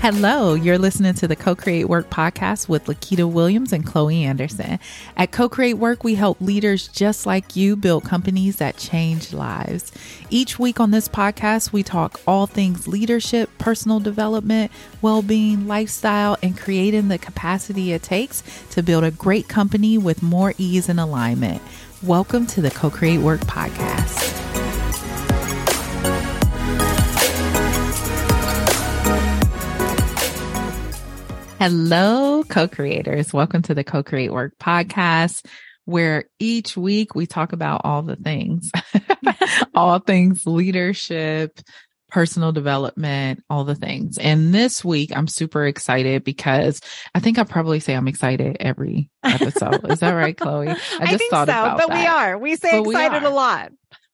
Hello, you're listening to the CoCreate Work podcast with Lakita Williams and Chloe Anderson. At CoCreate Work, we help leaders just like you build companies that change lives. Each week on this podcast, we talk all things leadership, personal development, well being, lifestyle, and creating the capacity it takes to build a great company with more ease and alignment. Welcome to the CoCreate Work podcast. Hello, co creators. Welcome to the CoCreate Work podcast, where each week we talk about all the things, all things leadership, personal development, all the things. And this week I'm super excited because I think I probably say I'm excited every episode. Is that right, Chloe? I just I thought so, about but that. we are. We say but excited we a lot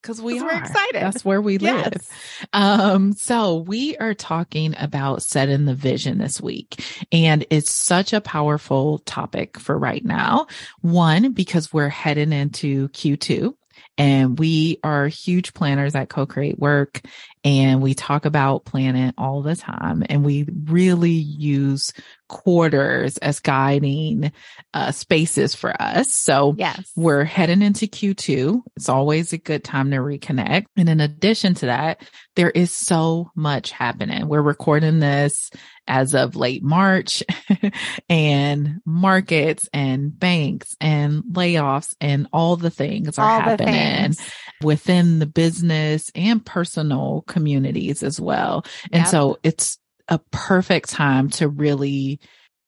because we are excited. That's where we live. Yes. Um, so we are talking about setting the vision this week. And it's such a powerful topic for right now. One, because we're heading into Q2 and we are huge planners at CoCreate Work and we talk about planning all the time and we really use quarters as guiding uh, spaces for us. So yes. we're heading into Q2. It's always a good time to reconnect. And in addition to that, there is so much happening. We're recording this as of late March and markets and banks and layoffs and all the things are all happening things. within the business and personal communities as well. And yep. so it's a perfect time to really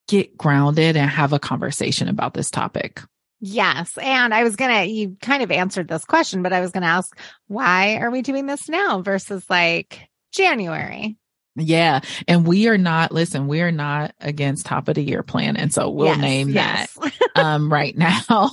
get grounded and have a conversation about this topic. Yes. And I was going to, you kind of answered this question, but I was going to ask, why are we doing this now versus like January? Yeah. And we are not, listen, we are not against top of the year plan. And so we'll yes, name yes. that um, right now.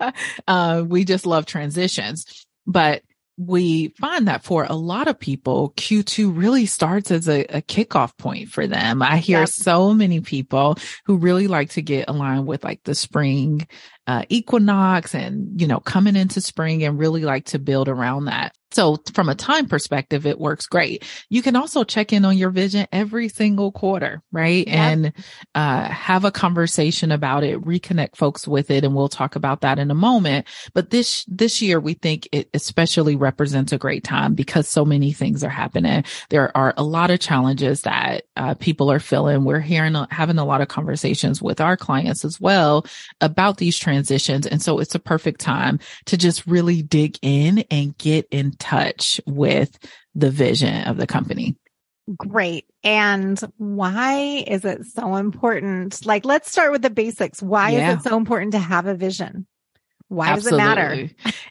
uh, we just love transitions. But we find that for a lot of people, Q2 really starts as a, a kickoff point for them. I hear yep. so many people who really like to get aligned with like the spring uh, equinox and, you know, coming into spring and really like to build around that. So from a time perspective, it works great. You can also check in on your vision every single quarter, right? Yep. And, uh, have a conversation about it, reconnect folks with it. And we'll talk about that in a moment. But this, this year, we think it especially represents a great time because so many things are happening. There are a lot of challenges that, uh, people are feeling. We're hearing, having a lot of conversations with our clients as well about these transitions. And so it's a perfect time to just really dig in and get in touch with the vision of the company. Great. And why is it so important? Like, let's start with the basics. Why yeah. is it so important to have a vision? Why Absolutely. does it matter?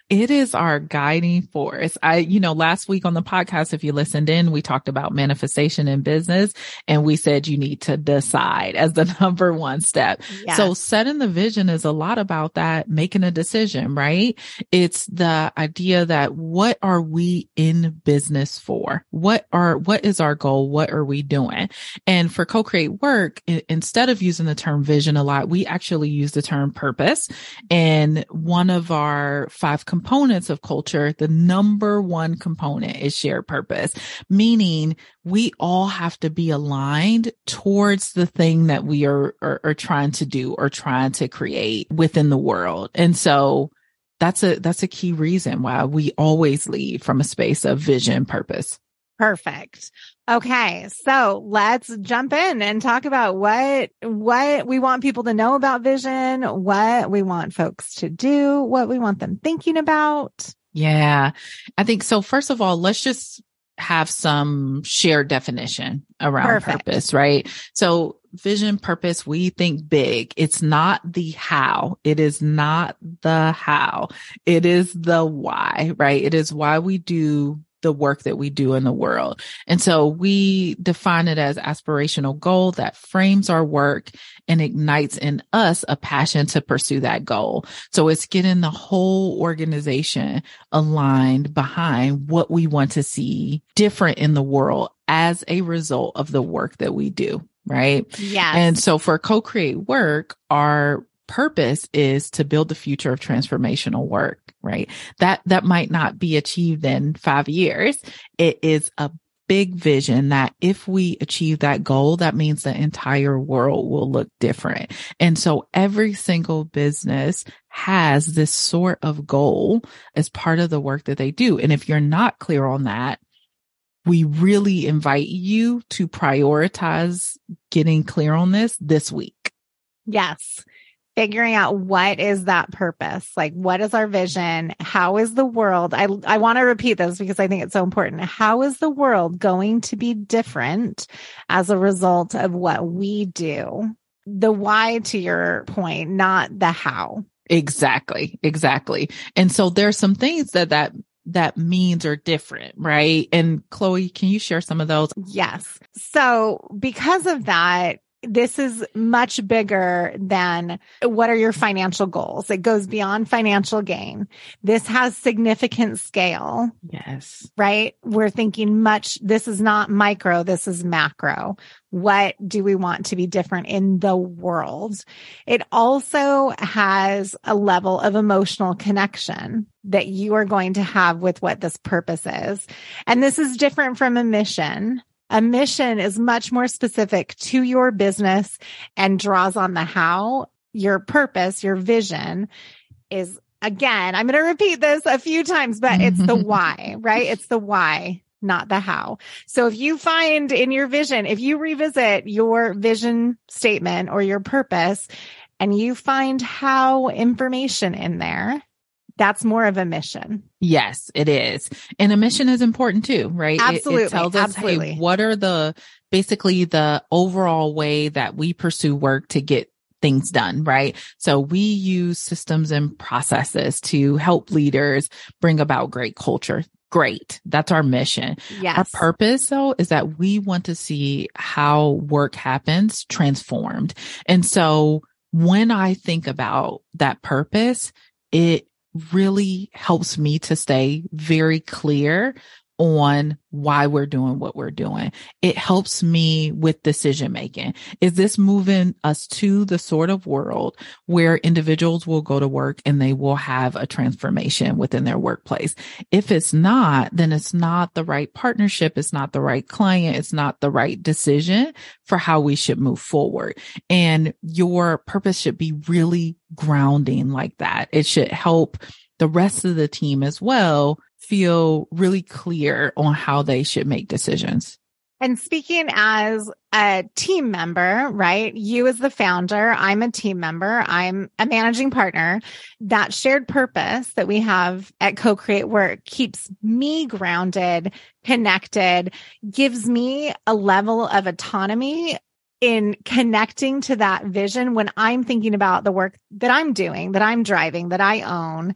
It is our guiding force. I, you know, last week on the podcast, if you listened in, we talked about manifestation in business and we said you need to decide as the number one step. Yes. So setting the vision is a lot about that, making a decision, right? It's the idea that what are we in business for? What are, what is our goal? What are we doing? And for co-create work, instead of using the term vision a lot, we actually use the term purpose and one of our five components of culture, the number one component is shared purpose, meaning we all have to be aligned towards the thing that we are, are, are trying to do or trying to create within the world. And so that's a, that's a key reason why we always lead from a space of vision purpose. Perfect. Okay. So let's jump in and talk about what, what we want people to know about vision, what we want folks to do, what we want them thinking about. Yeah. I think so. First of all, let's just have some shared definition around Perfect. purpose, right? So vision purpose, we think big. It's not the how. It is not the how. It is the why, right? It is why we do the work that we do in the world. And so we define it as aspirational goal that frames our work and ignites in us a passion to pursue that goal. So it's getting the whole organization aligned behind what we want to see different in the world as a result of the work that we do. Right. Yeah. And so for co-create work, our purpose is to build the future of transformational work, right? That, that might not be achieved in five years. It is a big vision that if we achieve that goal, that means the entire world will look different. And so every single business has this sort of goal as part of the work that they do. And if you're not clear on that, we really invite you to prioritize getting clear on this this week. Yes figuring out what is that purpose? Like, what is our vision? How is the world? I, I want to repeat this because I think it's so important. How is the world going to be different as a result of what we do? The why to your point, not the how. Exactly. Exactly. And so there's some things that that that means are different, right? And Chloe, can you share some of those? Yes. So because of that, this is much bigger than what are your financial goals. It goes beyond financial gain. This has significant scale. Yes. Right? We're thinking much, this is not micro, this is macro. What do we want to be different in the world? It also has a level of emotional connection that you are going to have with what this purpose is. And this is different from a mission a mission is much more specific to your business and draws on the how, your purpose, your vision is again, I'm going to repeat this a few times, but it's the why, right? It's the why, not the how. So if you find in your vision, if you revisit your vision statement or your purpose and you find how information in there, that's more of a mission. Yes, it is. And a mission is important too, right? Absolutely. It, it tells us, absolutely. hey, what are the basically the overall way that we pursue work to get things done, right? So we use systems and processes to help leaders bring about great culture. Great. That's our mission. Yes. Our purpose though is that we want to see how work happens transformed. And so when I think about that purpose, it really helps me to stay very clear on why we're doing what we're doing. It helps me with decision making. Is this moving us to the sort of world where individuals will go to work and they will have a transformation within their workplace? If it's not, then it's not the right partnership. It's not the right client. It's not the right decision for how we should move forward. And your purpose should be really grounding like that. It should help the rest of the team as well feel really clear on how they should make decisions. And speaking as a team member, right? You as the founder, I'm a team member. I'm a managing partner. That shared purpose that we have at CoCreate Work keeps me grounded, connected, gives me a level of autonomy in connecting to that vision when I'm thinking about the work that I'm doing, that I'm driving, that I own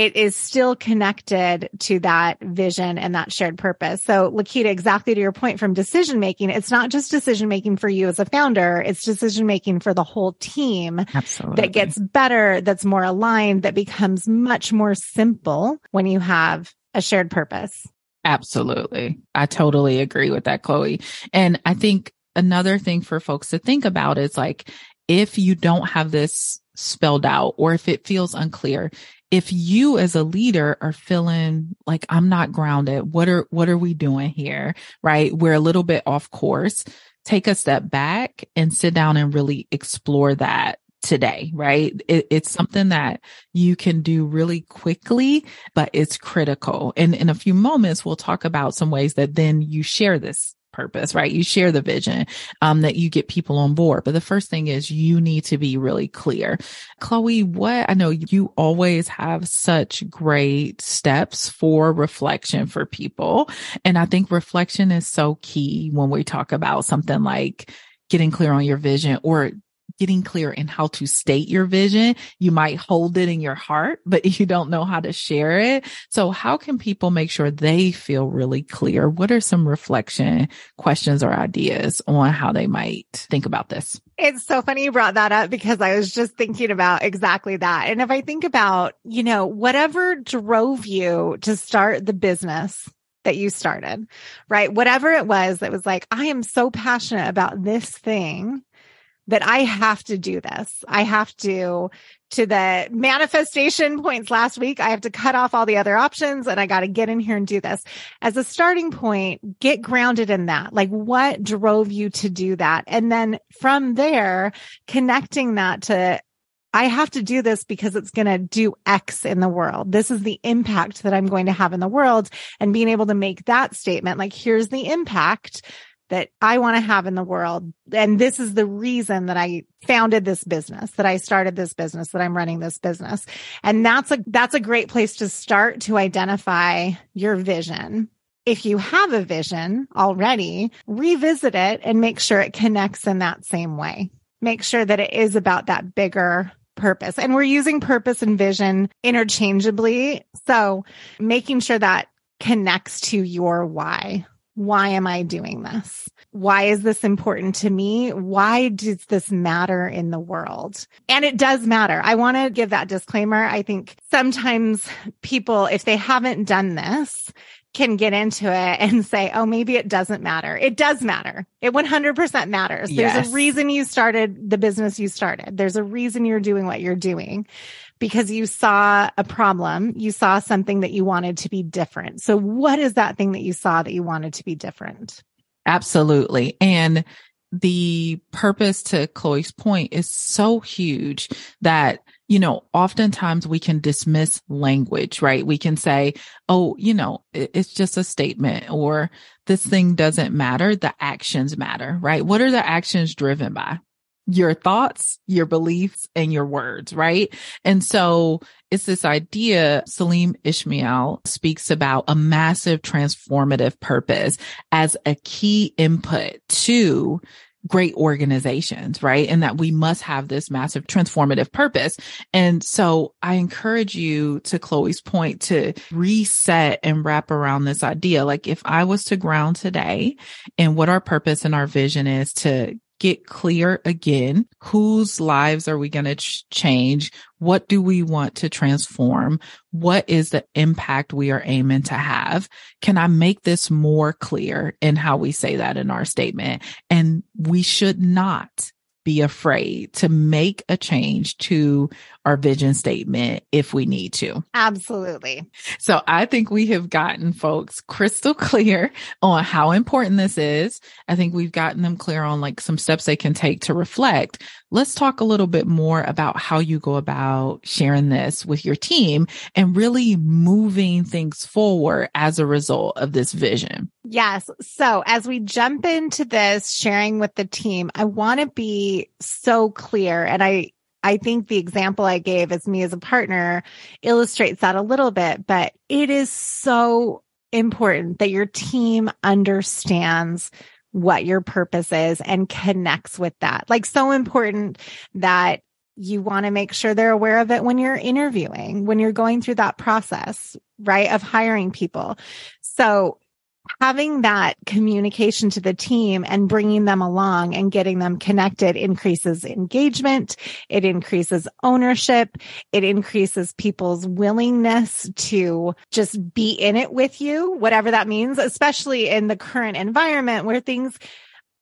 it is still connected to that vision and that shared purpose. So Lakita, exactly to your point from decision making, it's not just decision making for you as a founder. It's decision making for the whole team Absolutely. that gets better, that's more aligned, that becomes much more simple when you have a shared purpose. Absolutely. I totally agree with that, Chloe. And I think another thing for folks to think about is like, if you don't have this spelled out or if it feels unclear, if you as a leader are feeling like I'm not grounded, what are, what are we doing here? Right? We're a little bit off course. Take a step back and sit down and really explore that today, right? It, it's something that you can do really quickly, but it's critical. And in a few moments, we'll talk about some ways that then you share this purpose, right? You share the vision, um, that you get people on board. But the first thing is you need to be really clear. Chloe, what I know you always have such great steps for reflection for people. And I think reflection is so key when we talk about something like getting clear on your vision or getting clear in how to state your vision. You might hold it in your heart, but you don't know how to share it. So how can people make sure they feel really clear? What are some reflection questions or ideas on how they might think about this? It's so funny you brought that up because I was just thinking about exactly that. And if I think about, you know, whatever drove you to start the business that you started, right? Whatever it was that was like, I am so passionate about this thing that I have to do this. I have to, to the manifestation points last week, I have to cut off all the other options and I got to get in here and do this. As a starting point, get grounded in that. Like what drove you to do that? And then from there, connecting that to I have to do this because it's going to do X in the world. This is the impact that I'm going to have in the world and being able to make that statement. Like, here's the impact that I want to have in the world. And this is the reason that I founded this business, that I started this business, that I'm running this business. And that's a, that's a great place to start to identify your vision. If you have a vision already, revisit it and make sure it connects in that same way. Make sure that it is about that bigger purpose. And we're using purpose and vision interchangeably. So making sure that connects to your why. Why am I doing this? Why is this important to me? Why does this matter in the world? And it does matter. I want to give that disclaimer. I think sometimes people, if they haven't done this, can get into it and say, oh, maybe it doesn't matter. It does matter. It 100% matters. Yes. There's a reason you started the business you started. There's a reason you're doing what you're doing because you saw a problem. You saw something that you wanted to be different. So what is that thing that you saw that you wanted to be different? Absolutely. And the purpose to Chloe's point is so huge that you know, oftentimes we can dismiss language, right? We can say, oh, you know, it's just a statement or this thing doesn't matter. The actions matter, right? What are the actions driven by? Your thoughts, your beliefs, and your words, right? And so it's this idea, Salim Ismail speaks about a massive transformative purpose as a key input to great organizations, right? And that we must have this massive transformative purpose. And so I encourage you to Chloe's point to reset and wrap around this idea. Like if I was to ground today and what our purpose and our vision is to get clear again. Whose lives are we going to ch- change? What do we want to transform? What is the impact we are aiming to have? Can I make this more clear in how we say that in our statement? And we should not be afraid to make a change to our vision statement if we need to. Absolutely. So I think we have gotten folks crystal clear on how important this is. I think we've gotten them clear on like some steps they can take to reflect. Let's talk a little bit more about how you go about sharing this with your team and really moving things forward as a result of this vision. Yes. So as we jump into this sharing with the team, I want to be so clear and I I think the example I gave as me as a partner illustrates that a little bit, but it is so important that your team understands what your purpose is and connects with that. Like so important that you want to make sure they're aware of it when you're interviewing, when you're going through that process, right? Of hiring people. So having that communication to the team and bringing them along and getting them connected increases engagement. It increases ownership. It increases people's willingness to just be in it with you, whatever that means, especially in the current environment where things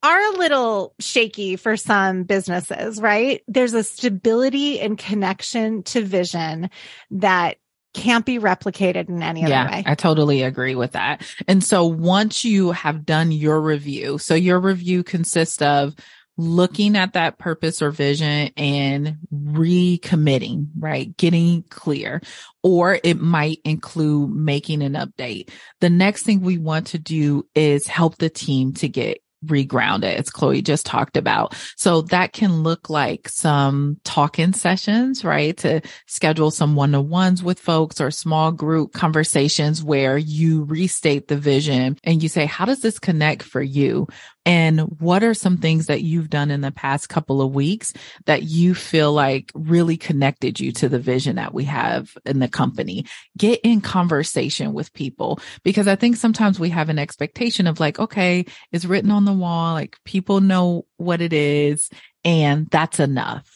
are a little shaky for some businesses, right? There's a stability and connection to vision that can't be replicated in any yeah, other way. I totally agree with that. And so once you have done your review, so your review consists of looking at that purpose or vision and recommitting, right? Getting clear, or it might include making an update. The next thing we want to do is help the team to get reground it, as Chloe just talked about. So that can look like some talking sessions, right? To schedule some one to ones with folks or small group conversations where you restate the vision and you say, how does this connect for you? And what are some things that you've done in the past couple of weeks that you feel like really connected you to the vision that we have in the company? Get in conversation with people because I think sometimes we have an expectation of like, okay, it's written on the wall, like people know what it is and that's enough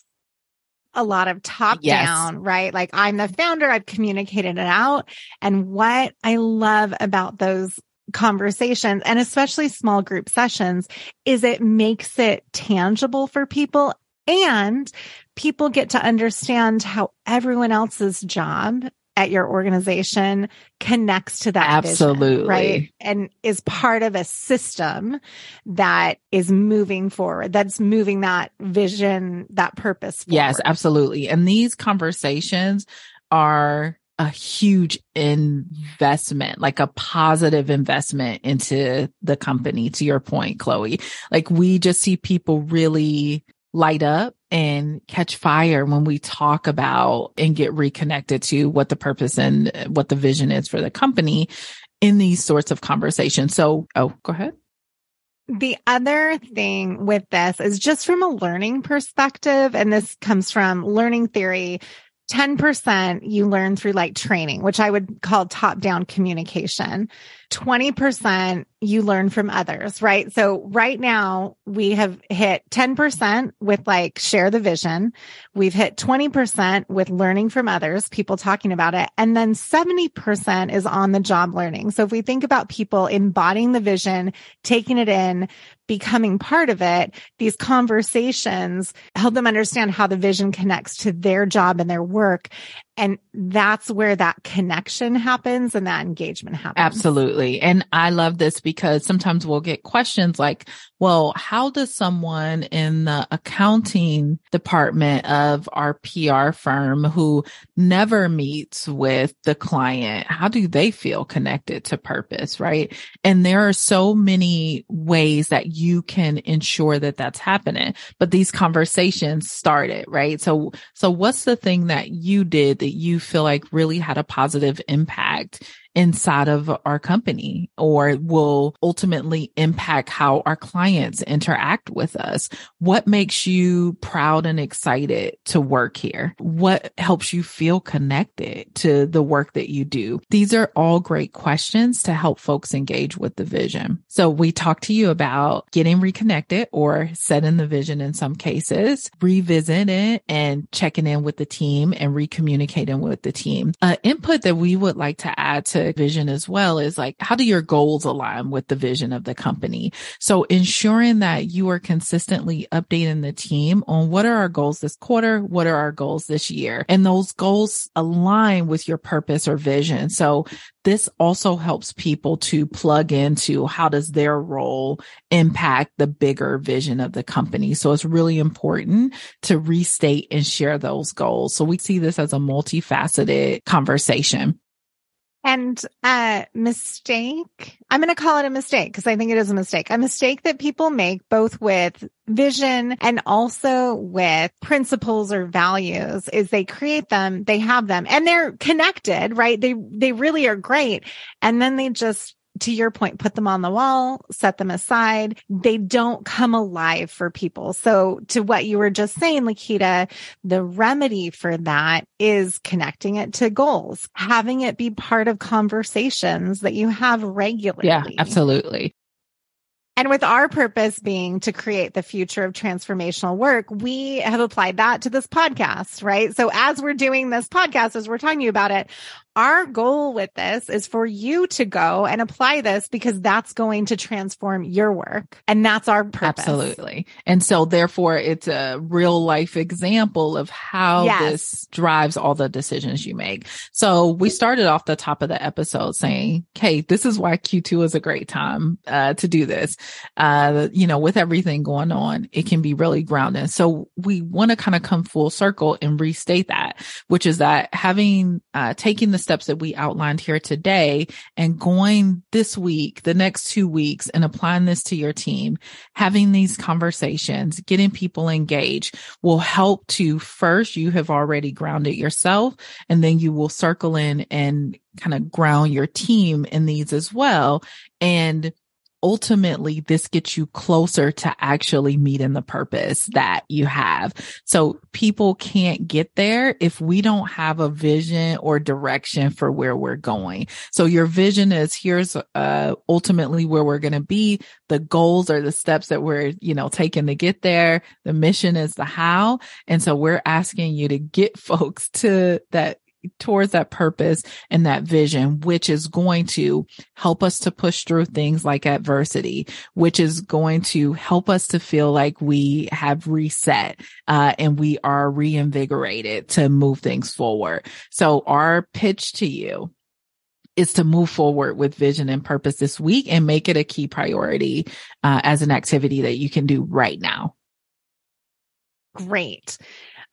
a lot of top yes. down, right? Like I'm the founder, I've communicated it out. And what I love about those conversations and especially small group sessions is it makes it tangible for people and people get to understand how everyone else's job at your organization connects to that absolutely. vision, right? And is part of a system that is moving forward that's moving that vision that purpose forward. yes absolutely. And these conversations are a huge investment, like a positive investment into the company, to your point, Chloe. Like we just see people really light up and catch fire when we talk about and get reconnected to what the purpose and what the vision is for the company in these sorts of conversations. So, oh, go ahead. The other thing with this is just from a learning perspective, and this comes from learning theory. 10% you learn through like training, which I would call top down communication. 20% you learn from others, right? So right now we have hit 10% with like share the vision. We've hit 20% with learning from others, people talking about it. And then 70% is on the job learning. So if we think about people embodying the vision, taking it in, becoming part of it, these conversations help them understand how the vision connects to their job and their work. And that's where that connection happens and that engagement happens. Absolutely. And I love this because sometimes we'll get questions like, well, how does someone in the accounting department of our PR firm who never meets with the client, how do they feel connected to purpose? Right. And there are so many ways that you can ensure that that's happening, but these conversations started, right? So, so what's the thing that you did that you feel like really had a positive impact inside of our company or will ultimately impact how our clients interact with us. What makes you proud and excited to work here? What helps you feel connected to the work that you do? These are all great questions to help folks engage with the vision. So we talked to you about getting reconnected or setting the vision in some cases, revisiting it and checking in with the team and recommunicating with the team. Uh, input that we would like to add to vision as well is like, how do your goals align with the vision of the company? So ensuring that you are consistently updating the team on what are our goals this quarter? What are our goals this year? And those goals align with your purpose or vision. So this also helps people to plug into how does their role impact the bigger vision of the company. So it's really important to restate and share those goals. So we see this as a multifaceted conversation. And a mistake, I'm going to call it a mistake because I think it is a mistake. A mistake that people make both with vision and also with principles or values is they create them, they have them and they're connected, right? They, they really are great. And then they just to your point, put them on the wall, set them aside. They don't come alive for people. So to what you were just saying, Lakita, the remedy for that is connecting it to goals, having it be part of conversations that you have regularly. Yeah, absolutely. And with our purpose being to create the future of transformational work, we have applied that to this podcast, right? So as we're doing this podcast, as we're talking about it, our goal with this is for you to go and apply this because that's going to transform your work. And that's our purpose. Absolutely. And so therefore it's a real life example of how yes. this drives all the decisions you make. So we started off the top of the episode saying, Hey, this is why Q2 is a great time, uh, to do this. Uh, you know, with everything going on, it can be really grounding. So we want to kind of come full circle and restate that, which is that having, uh, taken the steps that we outlined here today and going this week, the next two weeks and applying this to your team, having these conversations, getting people engaged will help to first, you have already grounded yourself and then you will circle in and kind of ground your team in these as well. And ultimately this gets you closer to actually meeting the purpose that you have. So people can't get there if we don't have a vision or direction for where we're going. So your vision is here's uh ultimately where we're going to be. The goals are the steps that we're, you know, taking to get there. The mission is the how. And so we're asking you to get folks to that towards that purpose and that vision, which is going to help us to push through things like adversity, which is going to help us to feel like we have reset, uh, and we are reinvigorated to move things forward. So our pitch to you is to move forward with vision and purpose this week and make it a key priority uh, as an activity that you can do right now. Great.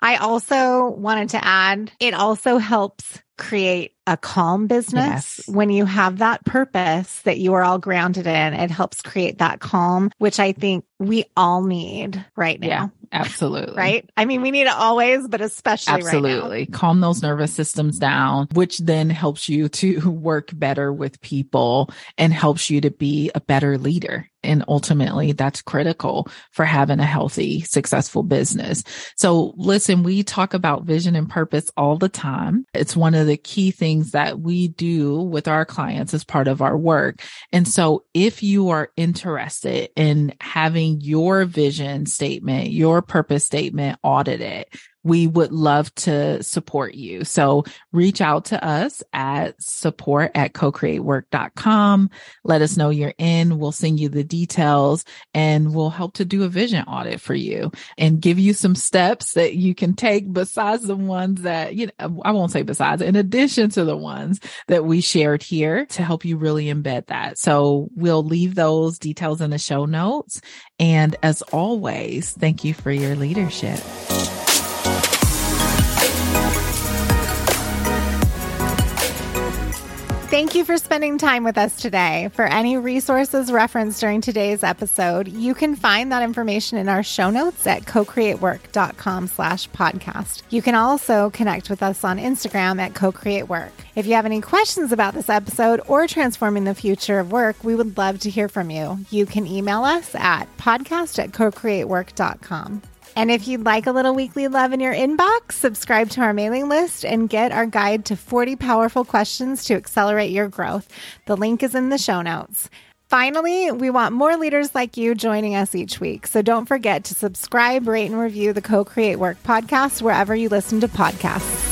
I also wanted to add, it also helps create a calm business yes. when you have that purpose that you are all grounded in. It helps create that calm, which I think we all need right now. Yeah. Absolutely. right? I mean, we need it always, but especially right now. Absolutely. Right Calm those nervous systems down, which then helps you to work better with people and helps you to be a better leader. And ultimately that's critical for having a healthy, successful business. So listen, we talk about vision and purpose all the time. It's one of the key things that we do with our clients as part of our work. And so if you are interested in having your vision statement, your purpose statement audited, we would love to support you. So reach out to us at support at co-creatework.com. Let us know you're in. We'll send you the details and we'll help to do a vision audit for you and give you some steps that you can take besides the ones that, you know, I won't say besides, in addition to the ones that we shared here to help you really embed that. So we'll leave those details in the show notes. And as always, thank you for your leadership. Thank you for spending time with us today. For any resources referenced during today's episode, you can find that information in our show notes at co-creatework.com slash podcast. You can also connect with us on Instagram at co-creatework. If you have any questions about this episode or transforming the future of work, we would love to hear from you. You can email us at podcast at co-creatework.com. And if you'd like a little weekly love in your inbox, subscribe to our mailing list and get our guide to 40 powerful questions to accelerate your growth. The link is in the show notes. Finally, we want more leaders like you joining us each week. So don't forget to subscribe, rate, and review the CoCreate Work podcast wherever you listen to podcasts.